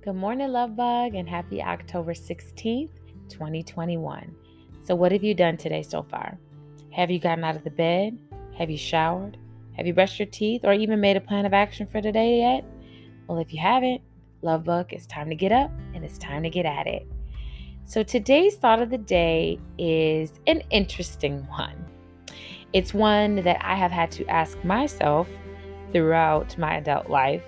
Good morning, Love Bug, and happy October 16th, 2021. So, what have you done today so far? Have you gotten out of the bed? Have you showered? Have you brushed your teeth or even made a plan of action for today yet? Well, if you haven't, Love Bug, it's time to get up and it's time to get at it. So, today's thought of the day is an interesting one. It's one that I have had to ask myself throughout my adult life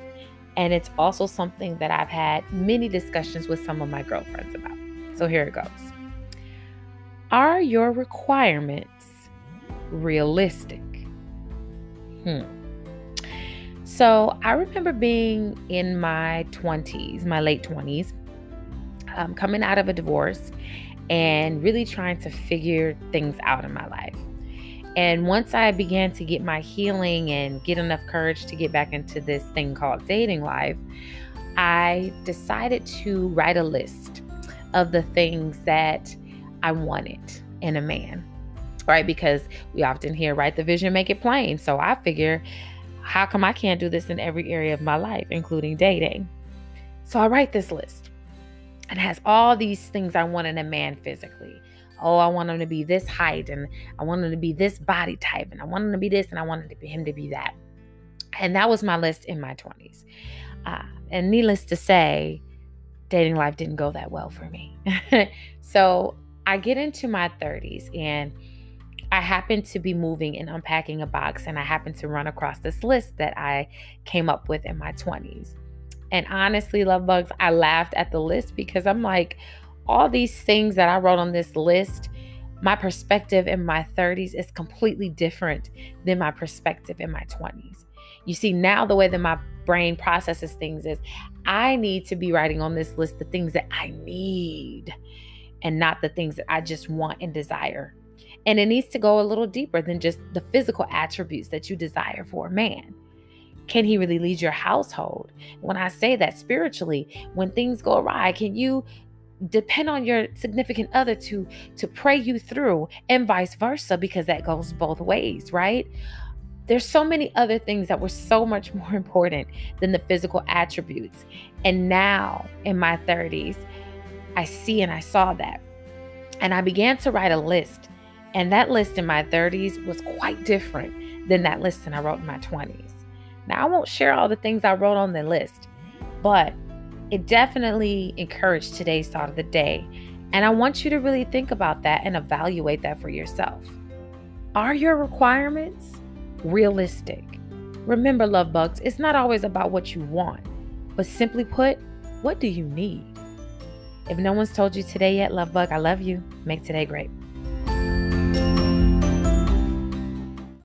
and it's also something that I've had many discussions with some of my girlfriends about. So here it goes Are your requirements realistic? Hmm. So I remember being in my 20s, my late 20s, um, coming out of a divorce and really trying to figure things out in my life. And once I began to get my healing and get enough courage to get back into this thing called dating life, I decided to write a list of the things that I wanted in a man, right? Because we often hear, write the vision, make it plain. So I figure, how come I can't do this in every area of my life, including dating? So I write this list and has all these things I want in a man physically oh, I want him to be this height and I want him to be this body type and I want him to be this and I wanted him to be that. And that was my list in my 20s. Uh, and needless to say, dating life didn't go that well for me. so I get into my 30s and I happen to be moving and unpacking a box and I happen to run across this list that I came up with in my 20s. And honestly, love bugs, I laughed at the list because I'm like, all these things that I wrote on this list, my perspective in my 30s is completely different than my perspective in my 20s. You see, now the way that my brain processes things is I need to be writing on this list the things that I need and not the things that I just want and desire. And it needs to go a little deeper than just the physical attributes that you desire for a man. Can he really lead your household? When I say that spiritually, when things go awry, can you depend on your significant other to to pray you through and vice versa? Because that goes both ways right? There's so many other things that were so much more important than the physical attributes. And now in my 30s i see and i saw that. And i began to write a list. And that list in my 30s was quite different than that list that i wrote in my 20s now i won't share all the things i wrote on the list but it definitely encouraged today's thought of the day. And I want you to really think about that and evaluate that for yourself. Are your requirements realistic? Remember, love bugs, it's not always about what you want, but simply put, what do you need? If no one's told you today yet, love bug, I love you. Make today great.